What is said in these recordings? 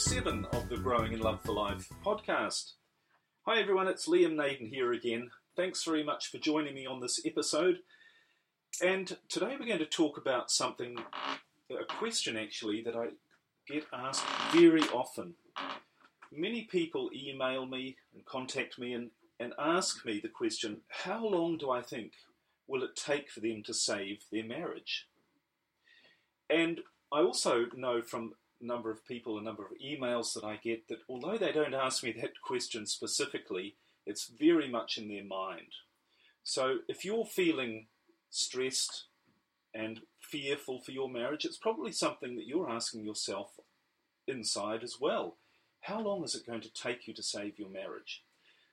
37 of the Growing in Love for Life podcast. Hi everyone, it's Liam Naden here again. Thanks very much for joining me on this episode. And today we're going to talk about something, a question actually, that I get asked very often. Many people email me and contact me and, and ask me the question how long do I think will it take for them to save their marriage? And I also know from number of people, a number of emails that I get, that although they don't ask me that question specifically, it's very much in their mind. So if you're feeling stressed and fearful for your marriage, it's probably something that you're asking yourself inside as well. How long is it going to take you to save your marriage?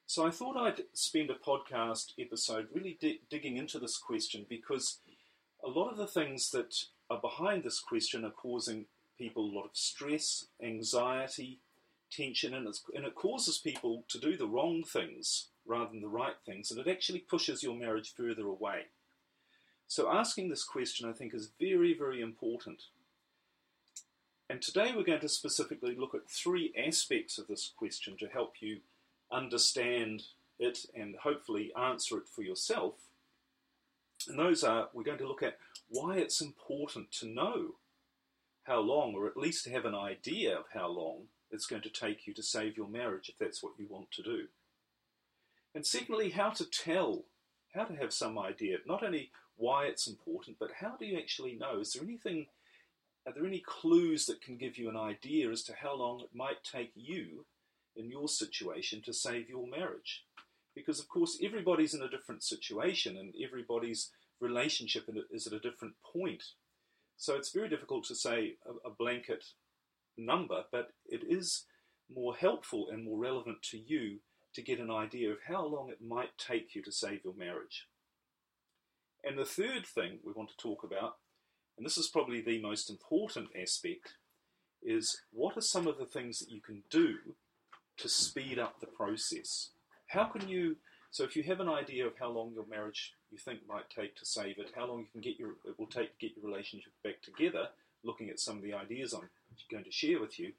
So I thought I'd spend a podcast episode really di- digging into this question because a lot of the things that are behind this question are causing people a lot of stress, anxiety, tension, and, and it causes people to do the wrong things rather than the right things, and it actually pushes your marriage further away. So, asking this question, I think, is very, very important. And today we're going to specifically look at three aspects of this question to help you understand it and hopefully answer it for yourself. And those are we're going to look at why it's important to know how long, or at least to have an idea of how long it's going to take you to save your marriage if that's what you want to do. And secondly, how to tell, how to have some idea, not only why it's important, but how do you actually know? Is there anything, are there any clues that can give you an idea as to how long it might take you in your situation to save your marriage? Because, of course, everybody's in a different situation and everybody's relationship is at a different point. So it's very difficult to say a, a blanket number, but it is more helpful and more relevant to you to get an idea of how long it might take you to save your marriage. And the third thing we want to talk about, and this is probably the most important aspect, is what are some of the things that you can do to speed up the process? How can you, so if you have an idea of how long your marriage you think might take to save it, how long you can get your, it will take to get your relationship back together, looking at some of the ideas I'm going to share with you,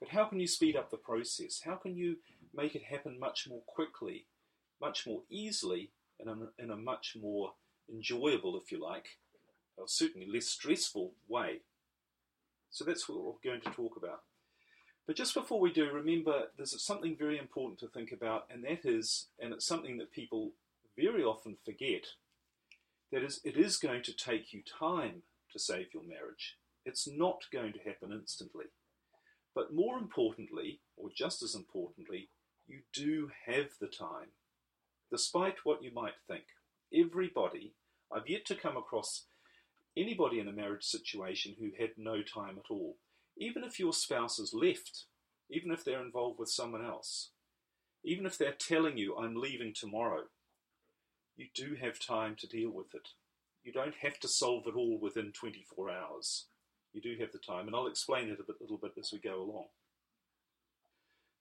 but how can you speed up the process? How can you make it happen much more quickly, much more easily, and in a much more enjoyable, if you like, or certainly less stressful way. So that's what we're going to talk about. But just before we do, remember there's something very important to think about, and that is, and it's something that people very often forget, that is, it is going to take you time to save your marriage. It's not going to happen instantly. But more importantly, or just as importantly, you do have the time, despite what you might think everybody, I've yet to come across anybody in a marriage situation who had no time at all. Even if your spouse has left, even if they're involved with someone else, even if they're telling you, I'm leaving tomorrow, you do have time to deal with it. You don't have to solve it all within 24 hours. You do have the time, and I'll explain it a bit, little bit as we go along.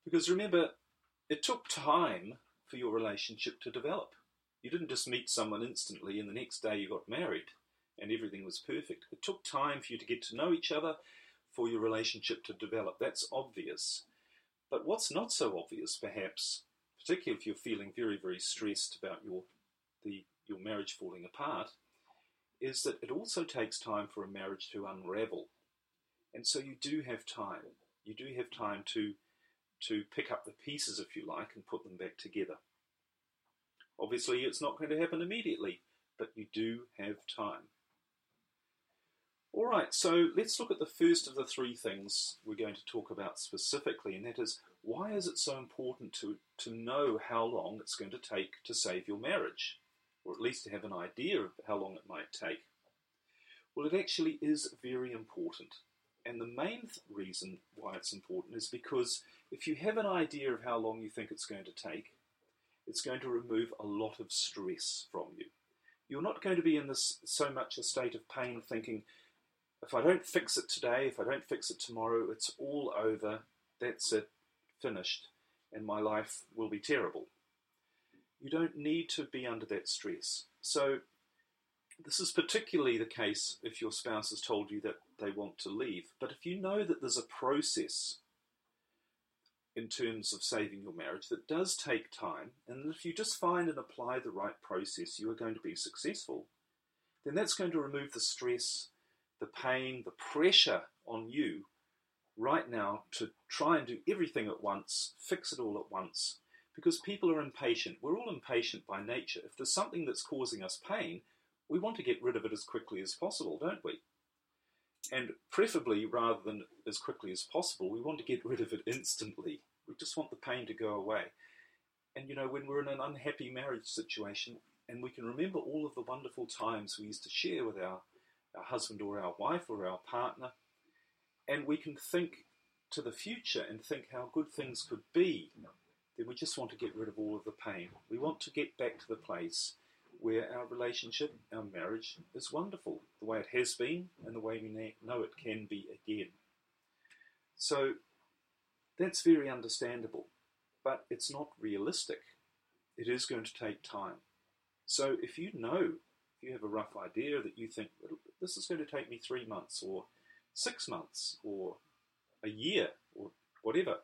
Because remember, it took time for your relationship to develop. You didn't just meet someone instantly and the next day you got married and everything was perfect. It took time for you to get to know each other, for your relationship to develop. That's obvious. But what's not so obvious, perhaps, particularly if you're feeling very, very stressed about your the your marriage falling apart, is that it also takes time for a marriage to unravel. And so you do have time. You do have time to to pick up the pieces, if you like, and put them back together. Obviously, it's not going to happen immediately, but you do have time. All right, so let's look at the first of the three things we're going to talk about specifically, and that is why is it so important to, to know how long it's going to take to save your marriage, or at least to have an idea of how long it might take? Well, it actually is very important. And the main th- reason why it's important is because if you have an idea of how long you think it's going to take, it's going to remove a lot of stress from you. You're not going to be in this so much a state of pain thinking, if I don't fix it today, if I don't fix it tomorrow, it's all over, that's it, finished, and my life will be terrible. You don't need to be under that stress. So, this is particularly the case if your spouse has told you that they want to leave. But if you know that there's a process in terms of saving your marriage that does take time, and if you just find and apply the right process, you are going to be successful, then that's going to remove the stress, the pain, the pressure on you right now to try and do everything at once, fix it all at once, because people are impatient. We're all impatient by nature. If there's something that's causing us pain, we want to get rid of it as quickly as possible, don't we? And preferably, rather than as quickly as possible, we want to get rid of it instantly. We just want the pain to go away. And you know, when we're in an unhappy marriage situation and we can remember all of the wonderful times we used to share with our, our husband or our wife or our partner, and we can think to the future and think how good things could be, then we just want to get rid of all of the pain. We want to get back to the place where our relationship, our marriage, is wonderful, the way it has been and the way we know it can be again. So that's very understandable, but it's not realistic. It is going to take time. So if you know, you have a rough idea that you think this is going to take me three months or six months or a year or whatever,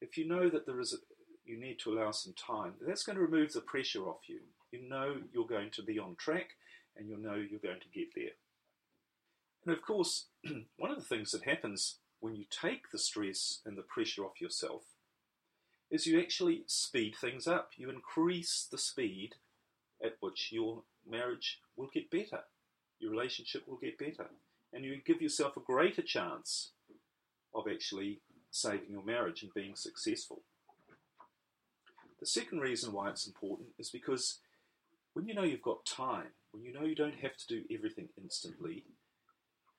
if you know that there is a, you need to allow some time, that's going to remove the pressure off you. You know you're going to be on track and you know you're going to get there. And of course, one of the things that happens when you take the stress and the pressure off yourself is you actually speed things up. You increase the speed at which your marriage will get better, your relationship will get better, and you give yourself a greater chance of actually saving your marriage and being successful. The second reason why it's important is because when you know you've got time, when you know you don't have to do everything instantly,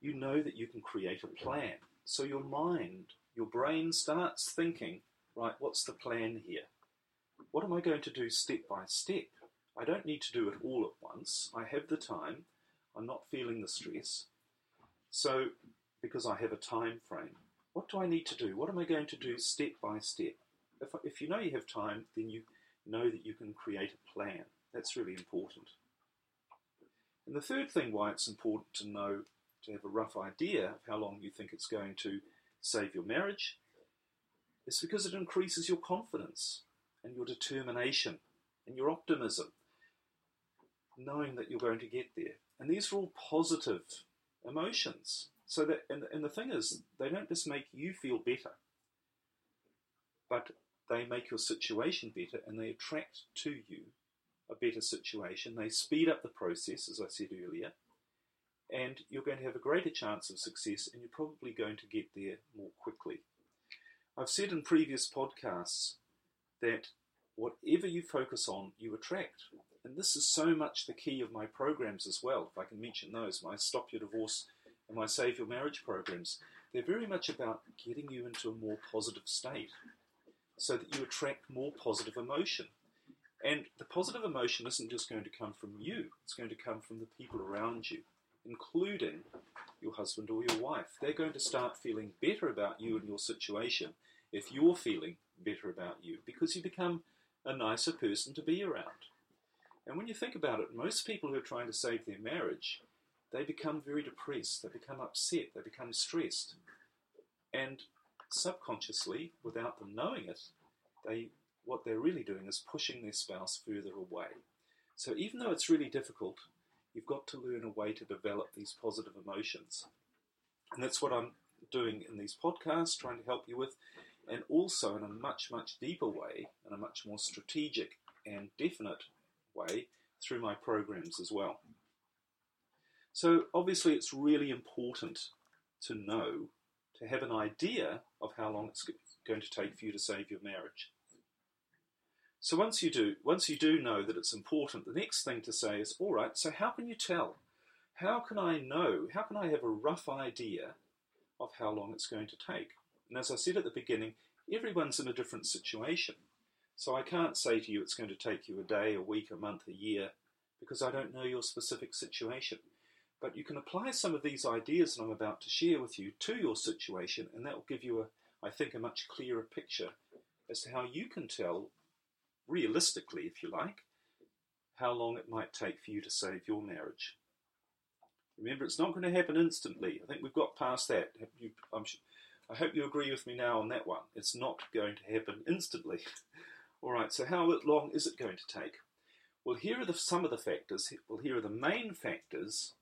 you know that you can create a plan. So your mind, your brain starts thinking, right, what's the plan here? What am I going to do step by step? I don't need to do it all at once. I have the time. I'm not feeling the stress. So, because I have a time frame, what do I need to do? What am I going to do step by step? If, if you know you have time, then you know that you can create a plan. That's really important. And the third thing why it's important to know, to have a rough idea of how long you think it's going to save your marriage, is because it increases your confidence and your determination and your optimism, knowing that you're going to get there. And these are all positive emotions. So that, and, and the thing is, they don't just make you feel better, but they make your situation better and they attract to you a better situation. They speed up the process, as I said earlier, and you're going to have a greater chance of success and you're probably going to get there more quickly. I've said in previous podcasts that whatever you focus on, you attract. And this is so much the key of my programs as well, if I can mention those my Stop Your Divorce and my Save Your Marriage programs. They're very much about getting you into a more positive state so that you attract more positive emotion. And the positive emotion isn't just going to come from you, it's going to come from the people around you, including your husband or your wife. They're going to start feeling better about you and your situation if you're feeling better about you because you become a nicer person to be around. And when you think about it, most people who are trying to save their marriage, they become very depressed, they become upset, they become stressed. And subconsciously, without them knowing it, they what they're really doing is pushing their spouse further away. So even though it's really difficult, you've got to learn a way to develop these positive emotions. And that's what I'm doing in these podcasts, trying to help you with, and also in a much, much deeper way, in a much more strategic and definite way through my programs as well. So obviously it's really important to know, to have an idea of how long it's going to take for you to save your marriage. So once you do, once you do know that it's important, the next thing to say is, all right, so how can you tell? How can I know? How can I have a rough idea of how long it's going to take. And as I said at the beginning, everyone's in a different situation. So I can't say to you it's going to take you a day, a week, a month, a year, because I don't know your specific situation. But you can apply some of these ideas that I'm about to share with you to your situation, and that will give you, a, I think, a much clearer picture as to how you can tell, realistically, if you like, how long it might take for you to save your marriage. Remember, it's not going to happen instantly. I think we've got past that. You, i hope you agree with me now on that one. It's not going to happen instantly. All right, so how long is it going to take? Well, here are the, some of the factors. Well, here are the main factors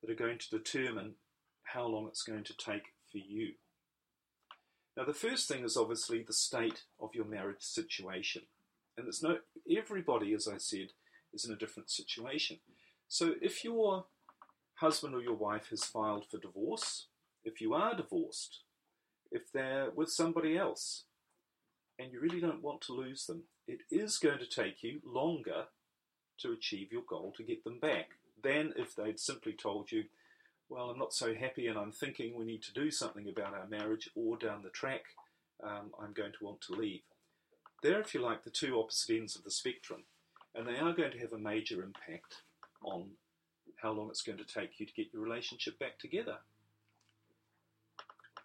that are going to determine how long it's going to take for you. Now, the first thing is obviously the state of your marriage situation. And it's no everybody, as I said, is in a different situation. So if your husband or your wife has filed for divorce, if you are divorced, if they're with somebody else, and you really don't want to lose them, it is going to take you longer to achieve your goal to get them back than if they'd simply told you, well, I'm not so happy and I'm thinking we need to do something about our marriage, or down the track, um, I'm going to want to leave. They're, if you like, the two opposite ends of the spectrum, and they are going to have a major impact on how long it's going to take you to get your relationship back together.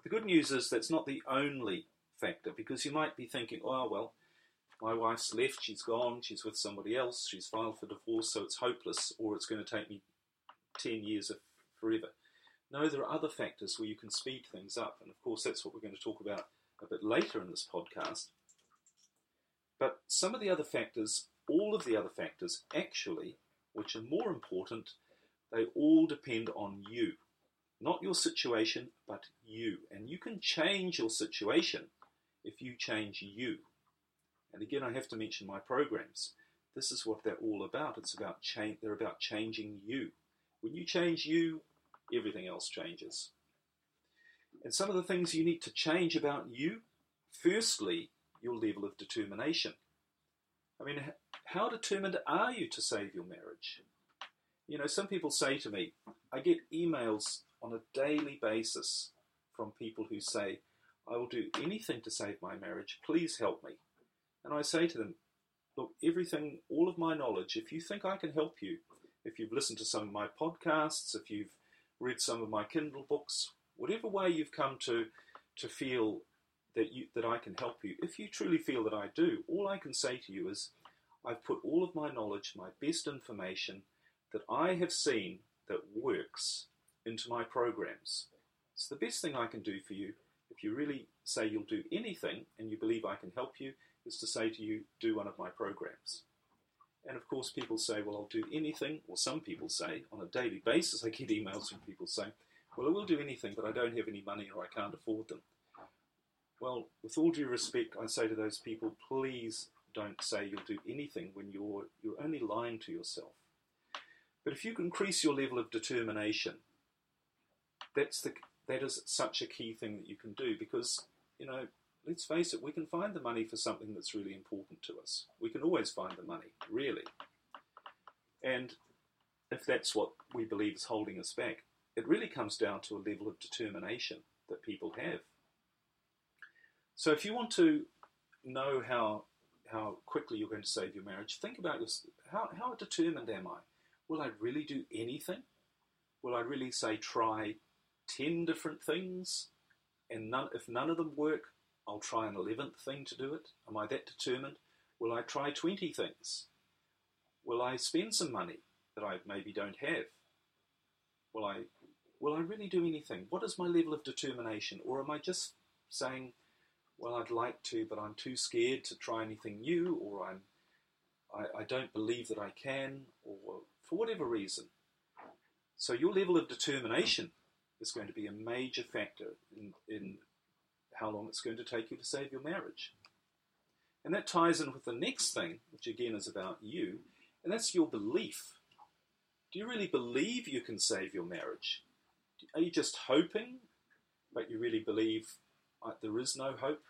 The good news is that's not the only factor because you might be thinking, oh, well, my wife's left, she's gone, she's with somebody else, she's filed for divorce, so it's hopeless, or it's going to take me 10 years of forever. No, there are other factors where you can speed things up, and of course, that's what we're going to talk about a bit later in this podcast. But some of the other factors, all of the other factors, actually, which are more important, they all depend on you. Not your situation, but you. And you can change your situation if you change you. And again, I have to mention my programs. This is what they're all about. It's about change. They're about changing you. When you change you, everything else changes. And some of the things you need to change about you, firstly, your level of determination. I mean, how determined are you to save your marriage? You know, some people say to me, I get emails on a daily basis from people who say, I will do anything to save my marriage. Please help me. And I say to them, look, everything, all of my knowledge, if you think I can help you, if you've listened to some of my podcasts, if you've read some of my Kindle books, whatever way you've come to to feel that you that I can help you, if you truly feel that I do, all I can say to you is I've put all of my knowledge, my best information that I have seen that works into my programs. It's the best thing I can do for you. If you really say you'll do anything and you believe I can help you, is to say to you, do one of my programs. And of course, people say, well, I'll do anything, or some people say, on a daily basis, I get emails from people saying, well, I will do anything, but I don't have any money or I can't afford them. Well, with all due respect, I say to those people, please don't say you'll do anything when you're, you're only lying to yourself. But if you increase your level of determination, that's the, that is such a key thing that you can do because, you know, let's face it, we can find the money for something that's really important to us. We can always find the money, really. And if that's what we believe is holding us back, it really comes down to a level of determination that people have. So if you want to know how how quickly you're going to save your marriage, think about your, how, how determined am I? Will I really do anything? Will I really say try 10 different things? And none, if none of them work, I'll try an 11th thing to do it. Am I that determined? Will I try 20 things? Will I spend some money that I maybe don't have? Will I, will I really do anything? What is my level of determination? Or am I just saying, well, I'd like to, but I'm too scared to try anything new, or I'm, I, I don't believe that I can, or for whatever reason. So your level of determination is going to be a major factor in, in how long it's going to take you to save your marriage. And that ties in with the next thing, which again is about you, and that's your belief. Do you really believe you can save your marriage? Are you just hoping, but you really believe uh, there is no hope?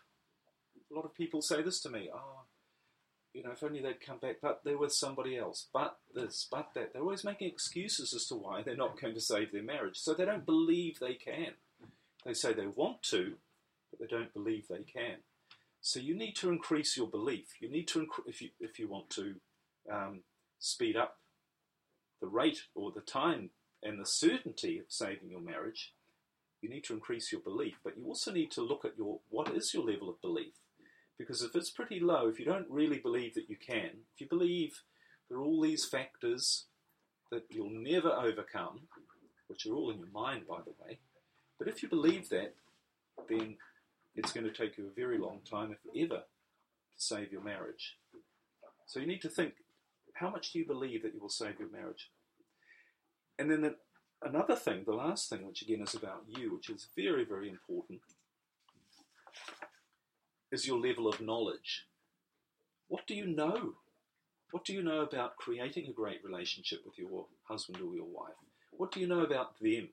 A lot of people say this to me, oh, you know, if only they'd come back, but they're with somebody else, but this, but that. They're always making excuses as to why they're not going to save their marriage. So they don't believe they can. They say they want to, but they don't believe they can. So you need to increase your belief. You need to, inc- if you if you want to um, speed up the rate or the time and the certainty of saving your marriage, you need to increase your belief. But you also need to look at your what is your level of belief, because if it's pretty low, if you don't really believe that you can, if you believe there are all these factors that you'll never overcome, which are all in your mind, by the way. But if you believe that, then it's going to take you a very long time, if ever, to save your marriage. So you need to think how much do you believe that you will save your marriage? And then the, another thing, the last thing, which again is about you, which is very, very important, is your level of knowledge. What do you know? What do you know about creating a great relationship with your husband or your wife? What do you know about them?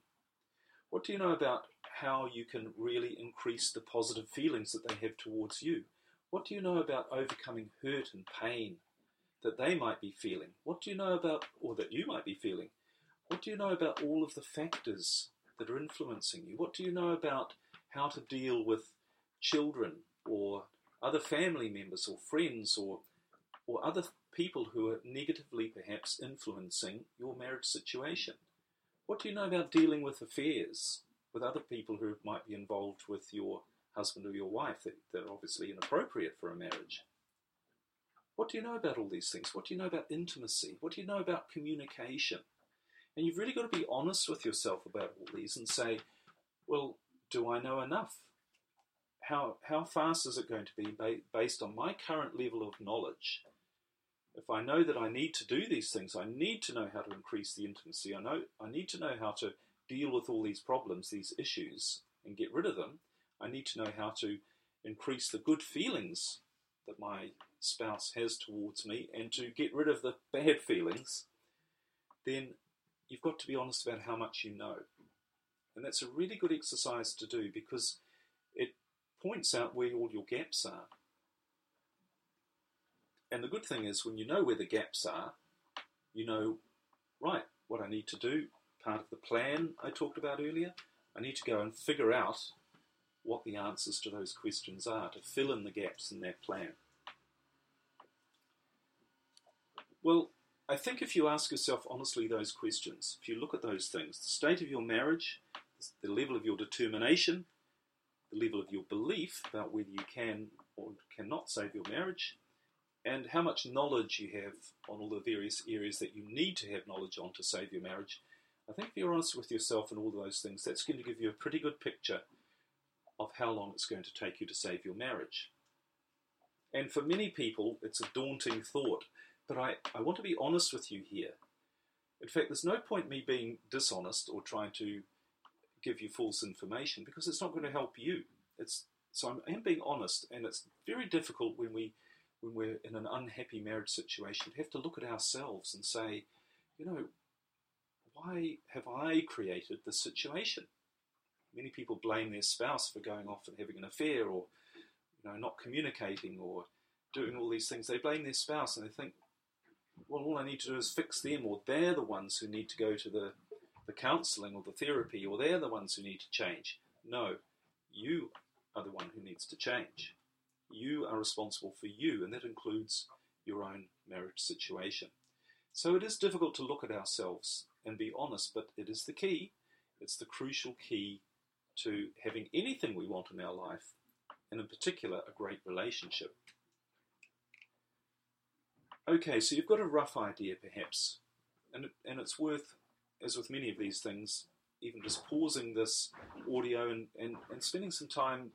What do you know about how you can really increase the positive feelings that they have towards you? What do you know about overcoming hurt and pain that they might be feeling? What do you know about, or that you might be feeling? What do you know about all of the factors that are influencing you? What do you know about how to deal with children or other family members or friends or, or other people who are negatively perhaps influencing your marriage situation? What do you know about dealing with affairs with other people who might be involved with your husband or your wife that, that are obviously inappropriate for a marriage? What do you know about all these things? What do you know about intimacy? What do you know about communication? And you've really got to be honest with yourself about all these and say, well, do I know enough? How, how fast is it going to be based on my current level of knowledge? If I know that I need to do these things, I need to know how to increase the intimacy. I know I need to know how to deal with all these problems, these issues, and get rid of them. I need to know how to increase the good feelings that my spouse has towards me and to get rid of the bad feelings, then you've got to be honest about how much you know. And that's a really good exercise to do because it points out where all your gaps are. And the good thing is, when you know where the gaps are, you know, right, what I need to do, part of the plan I talked about earlier, I need to go and figure out what the answers to those questions are to fill in the gaps in that plan. Well, I think if you ask yourself honestly those questions, if you look at those things, the state of your marriage, the level of your determination, level of your belief about whether you can or cannot save your marriage, and how much knowledge you have on all the various areas that you need to have knowledge on to save your marriage, I think if you're honest with yourself and all those things, that's going to give you a pretty good picture of how long it's going to take you to save your marriage. And for many people, it's a daunting thought but I, I want to be honest with you here. In fact, there's no point me being dishonest or trying to give you false information because it's not going to help you. It's so I'm, I'm being honest, and it's very difficult when we when we're in an unhappy marriage situation to have to look at ourselves and say, you know, why have I created this situation? Many people blame their spouse for going off and having an affair, or you know, not communicating, or doing all these things. They blame their spouse, and they think, well, all I need to do is fix them, or they're the ones who need to go to the, the counselling or the therapy, or they're the ones who need to change. No, you are the one who needs to change. You are responsible for you, and that includes your own marriage situation. So it is difficult to look at ourselves and be honest, but it is the key. It's the crucial key to having anything we want in our life, and in particular, a great relationship. Okay, so you've got a rough idea perhaps, and, and it's worth, as with many of these things, even just pausing this audio and, and, and spending some time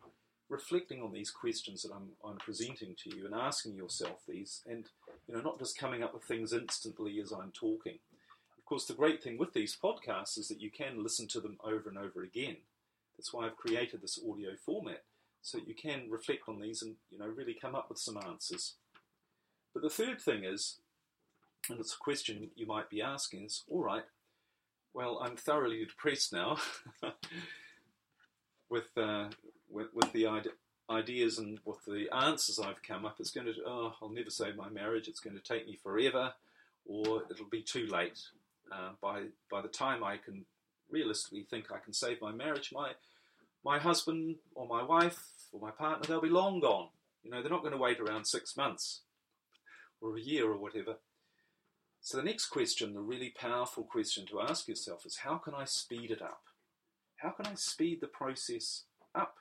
reflecting on these questions that I'm, I'm presenting to you and asking yourself these, and you know, not just coming up with things instantly as I'm talking. Of course, the great thing with these podcasts is that you can listen to them over and over again. That's why I've created this audio format, so you can reflect on these and you know really come up with some answers. But the third thing is, and it's a question you might be asking, is all right, well, I'm thoroughly depressed now with, uh, with, with, the ide- ideas and with the answers I've come up. It's going to, oh, I'll never save my marriage, it's going to take me forever, or it'll be too late. Uh, by, by the time I can realistically think I can save my marriage, my, my husband or my wife or my partner, they'll be long gone. You know, they're not going to wait around six months or a year or whatever. So the next question, the really powerful question to ask yourself is how can I speed it up? How can I speed the process up?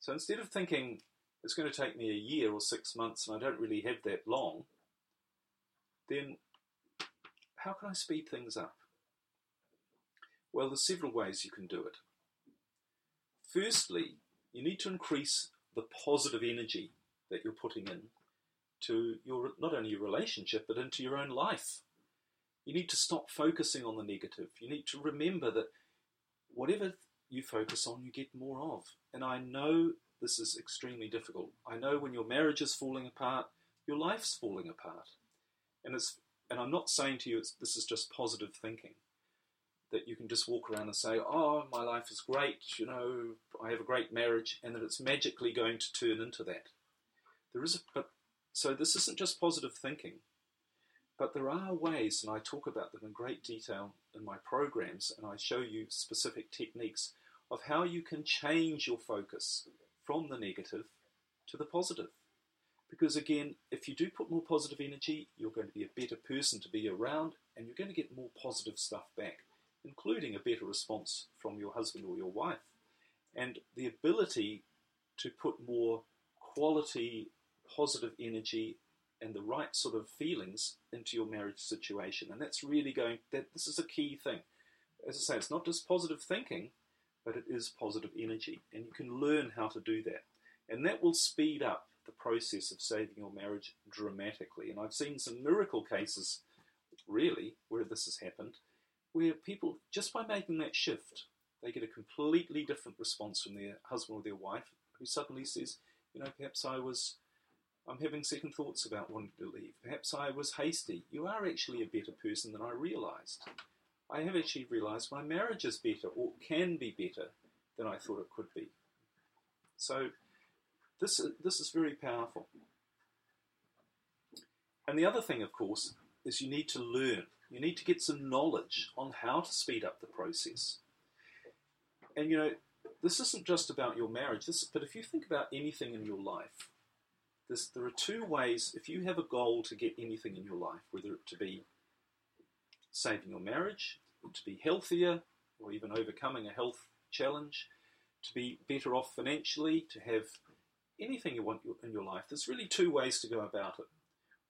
So instead of thinking it's going to take me a year or six months and I don't really have that long, then how can I speed things up? Well, there's several ways you can do it. Firstly, you need to increase the positive energy that you're putting in to your not only your relationship but into your own life. You need to stop focusing on the negative. You need to remember that whatever you focus on, you get more of. And I know this is extremely difficult. I know when your marriage is falling apart, your life's falling apart. And it's and I'm not saying to you this is just positive thinking that you can just walk around and say, "Oh, my life is great, you know, I have a great marriage," and that it's magically going to turn into that. There is a, but so this isn't just positive thinking, but there are ways, and I talk about them in great detail in my programs, and I show you specific techniques of how you can change your focus from the negative to the positive. Because again, if you do put more positive energy, you're going to be a better person to be around, and you're going to get more positive stuff back including a better response from your husband or your wife, and the ability to put more quality, positive energy and the right sort of feelings into your marriage situation. And that's really going, that this is a key thing. As I say, it's not just positive thinking, but it is positive energy. And you can learn how to do that. And that will speed up the process of saving your marriage dramatically. And I've seen some miracle cases, really, where this has happened where people, just by making that shift, they get a completely different response from their husband or their wife who suddenly says, you know, perhaps I was, I'm having second thoughts about wanting to leave. Perhaps I was hasty. You are actually a better person than I realized. I have actually realized my marriage is better or can be better than I thought it could be. So this, this is very powerful. And the other thing, of course, is you need to learn. You need to get some knowledge on how to speed up the process. And you know, this isn't just about your marriage, this, but if you think about anything in your life, there are two ways, if you have a goal to get anything in your life, whether it to be saving your marriage, to be healthier, or even overcoming a health challenge, to be better off financially, to have anything you want in your life, there's really two ways to go about it.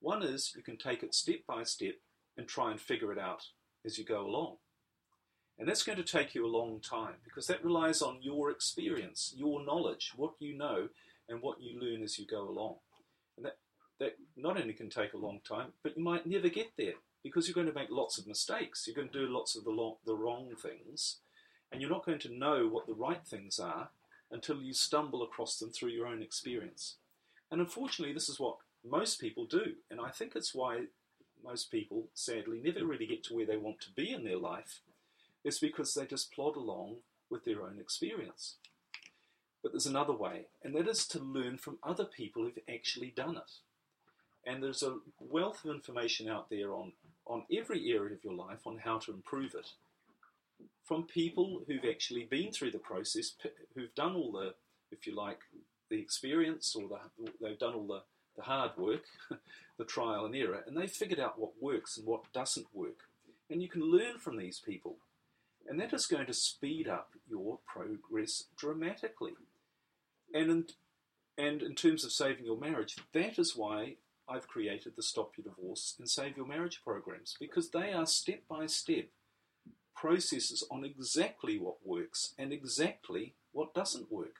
One is you can take it step by step and try and figure it out as you go along. And that's going to take you a long time because that relies on your experience, your knowledge, what you know, and what you learn as you go along. And that, that not only can take a long time, but you might never get there because you're going to make lots of mistakes. You're going to do lots of the, long, the wrong things, and you're not going to know what the right things are until you stumble across them through your own experience. And unfortunately, this is what most people do. And I think it's why most people, sadly, never really get to where they want to be in their life, is because they just plod along with their own experience. But there's another way, and that is to learn from other people who've actually done it. And there's a wealth of information out there on, on every area of your life on how to improve it. From people who've actually been through the process, who've done all the, if you like, the experience, or the, they've done all the the hard work, the trial and error, and they've figured out what works and what doesn't work. And you can learn from these people. And that is going to speed up your progress dramatically. And in, and in terms of saving your marriage, that is why I've created the Stop Your Divorce and Save Your Marriage programs, because they are step by step processes on exactly what works and exactly what doesn't work.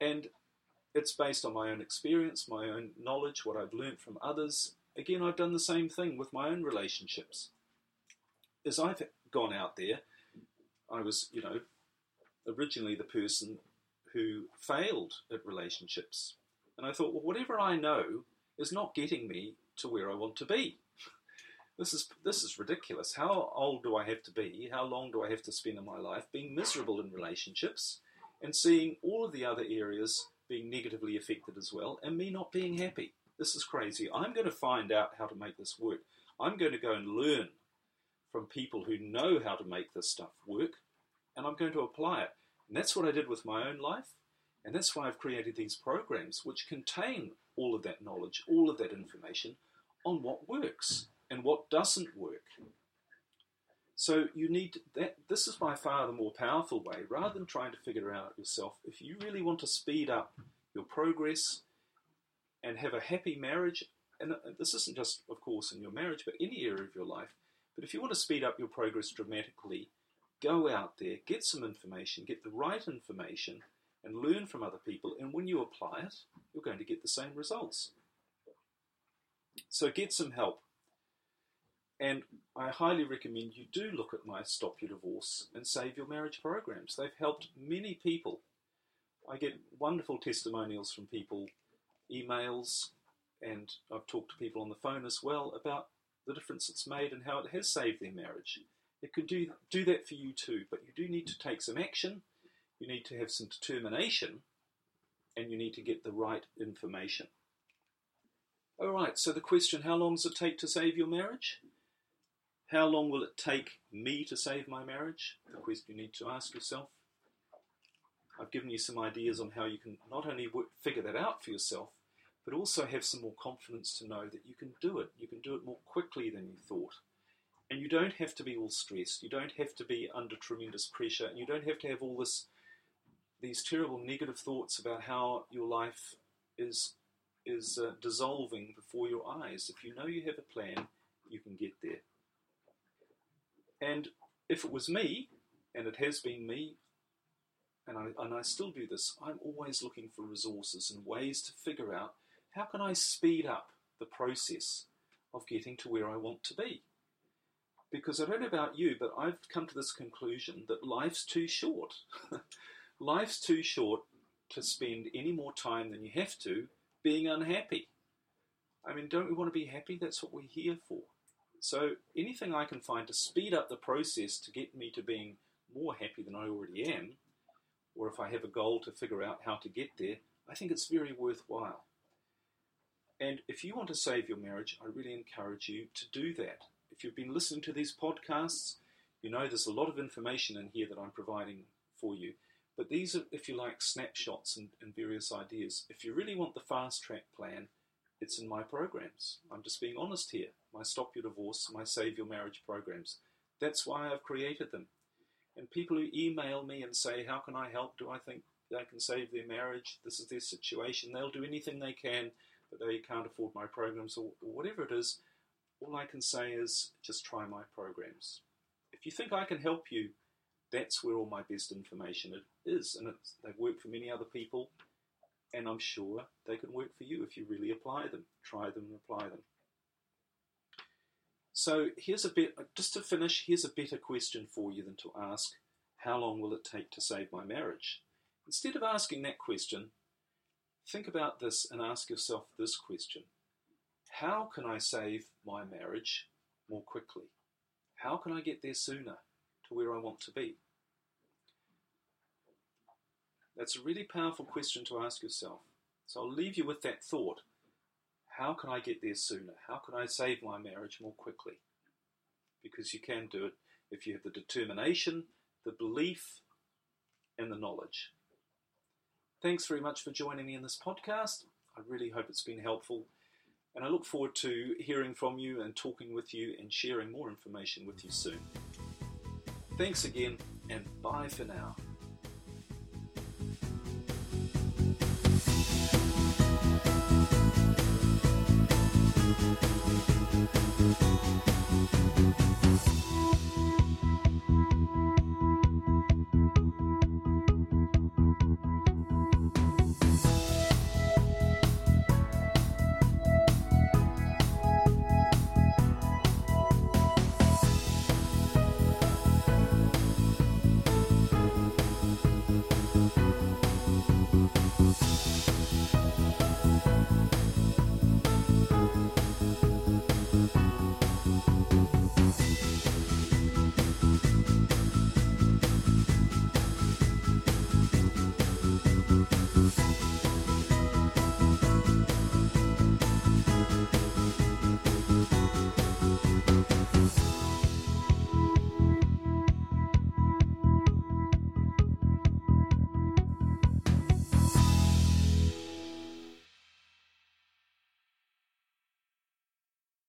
And it's based on my own experience, my own knowledge, what I've learned from others. Again, I've done the same thing with my own relationships. As I've gone out there, I was, you know, originally the person who failed at relationships. And I thought, well, whatever I know is not getting me to where I want to be. This is this is ridiculous. How old do I have to be? How long do I have to spend in my life being miserable in relationships and seeing all of the other areas being negatively affected as well, and me not being happy. This is crazy. I'm going to find out how to make this work. I'm going to go and learn from people who know how to make this stuff work, and I'm going to apply it. And that's what I did with my own life. And that's why I've created these programs which contain all of that knowledge, all of that information on what works and what doesn't work. So you need that. This is by far the more powerful way. Rather than trying to figure out yourself, if you really want to speed up your progress and have a happy marriage, and uh, this isn't just, of course, in your marriage, but any area of your life. But if you want to speed up your progress dramatically, go out there, get some information, get the right information, and learn from other people. And when you apply it, you're going to get the same results. So get some help. And I highly recommend you do look at my Stop Your Divorce and Save Your Marriage programs. They've helped many people. I get wonderful testimonials from people, emails, and I've talked to people on the phone as well about the difference it's made and how it has saved their marriage. It could do, do that for you too, but you do need to take some action, you need to have some determination, and you need to get the right information. All right, so the question how long does it take to save your marriage? How long will it take me to save my marriage? The question you need to ask yourself. I've given you some ideas on how you can not only figure that out for yourself, but also have some more confidence to know that you can do it. You can do it more quickly than you thought. And you don't have to be all stressed. You don't have to be under tremendous pressure. And you don't have to have all this, these terrible negative thoughts about how your life is, is uh, dissolving before your eyes. If you know you have a plan, you can get there. And if it was me, and it has been me, and I, and I still do this, I'm always looking for resources and ways to figure out how can I speed up the process of getting to where I want to be. Because I don't know about you, but I've come to this conclusion that life's too short. life's too short to spend any more time than you have to being unhappy. I mean, don't we want to be happy? That's what we're here for. So anything I can find to speed up the process to get me to being more happy than I already am, or if I have a goal to figure out how to get there, I think it's very worthwhile. And if you want to save your marriage, I really encourage you to do that. If you've been listening to these podcasts, you know there's a lot of information in here that I'm providing for you. But these are, if you like, snapshots and, and various ideas. If you really want the fast track plan, it's in my programs. I'm just being honest here. My Stop Your Divorce, my Save Your Marriage programs. That's why I've created them. And people who email me and say, How can I help? Do I think they can save their marriage? This is their situation. They'll do anything they can, but they can't afford my programs or, or whatever it is. All I can say is just try my programs. If you think I can help you, that's where all my best information is. And they've worked for many other people and I'm sure they can work for you if you really apply them. Try them and apply them. So here's a bit, just to finish, here's a better question for you than to ask, how long will it take to save my marriage? Instead of asking that question, think about this and ask yourself this question How can I save my marriage more quickly? How can I get there sooner to where I want to be? That's a really powerful question to ask yourself. So I'll leave you with that thought. How can I get there sooner? How can I save my marriage more quickly? Because you can do it if you have the determination, the belief, and the knowledge. Thanks very much for joining me in this podcast. I really hope it's been helpful. And I look forward to hearing from you and talking with you and sharing more information with you soon. Thanks again, and bye for now.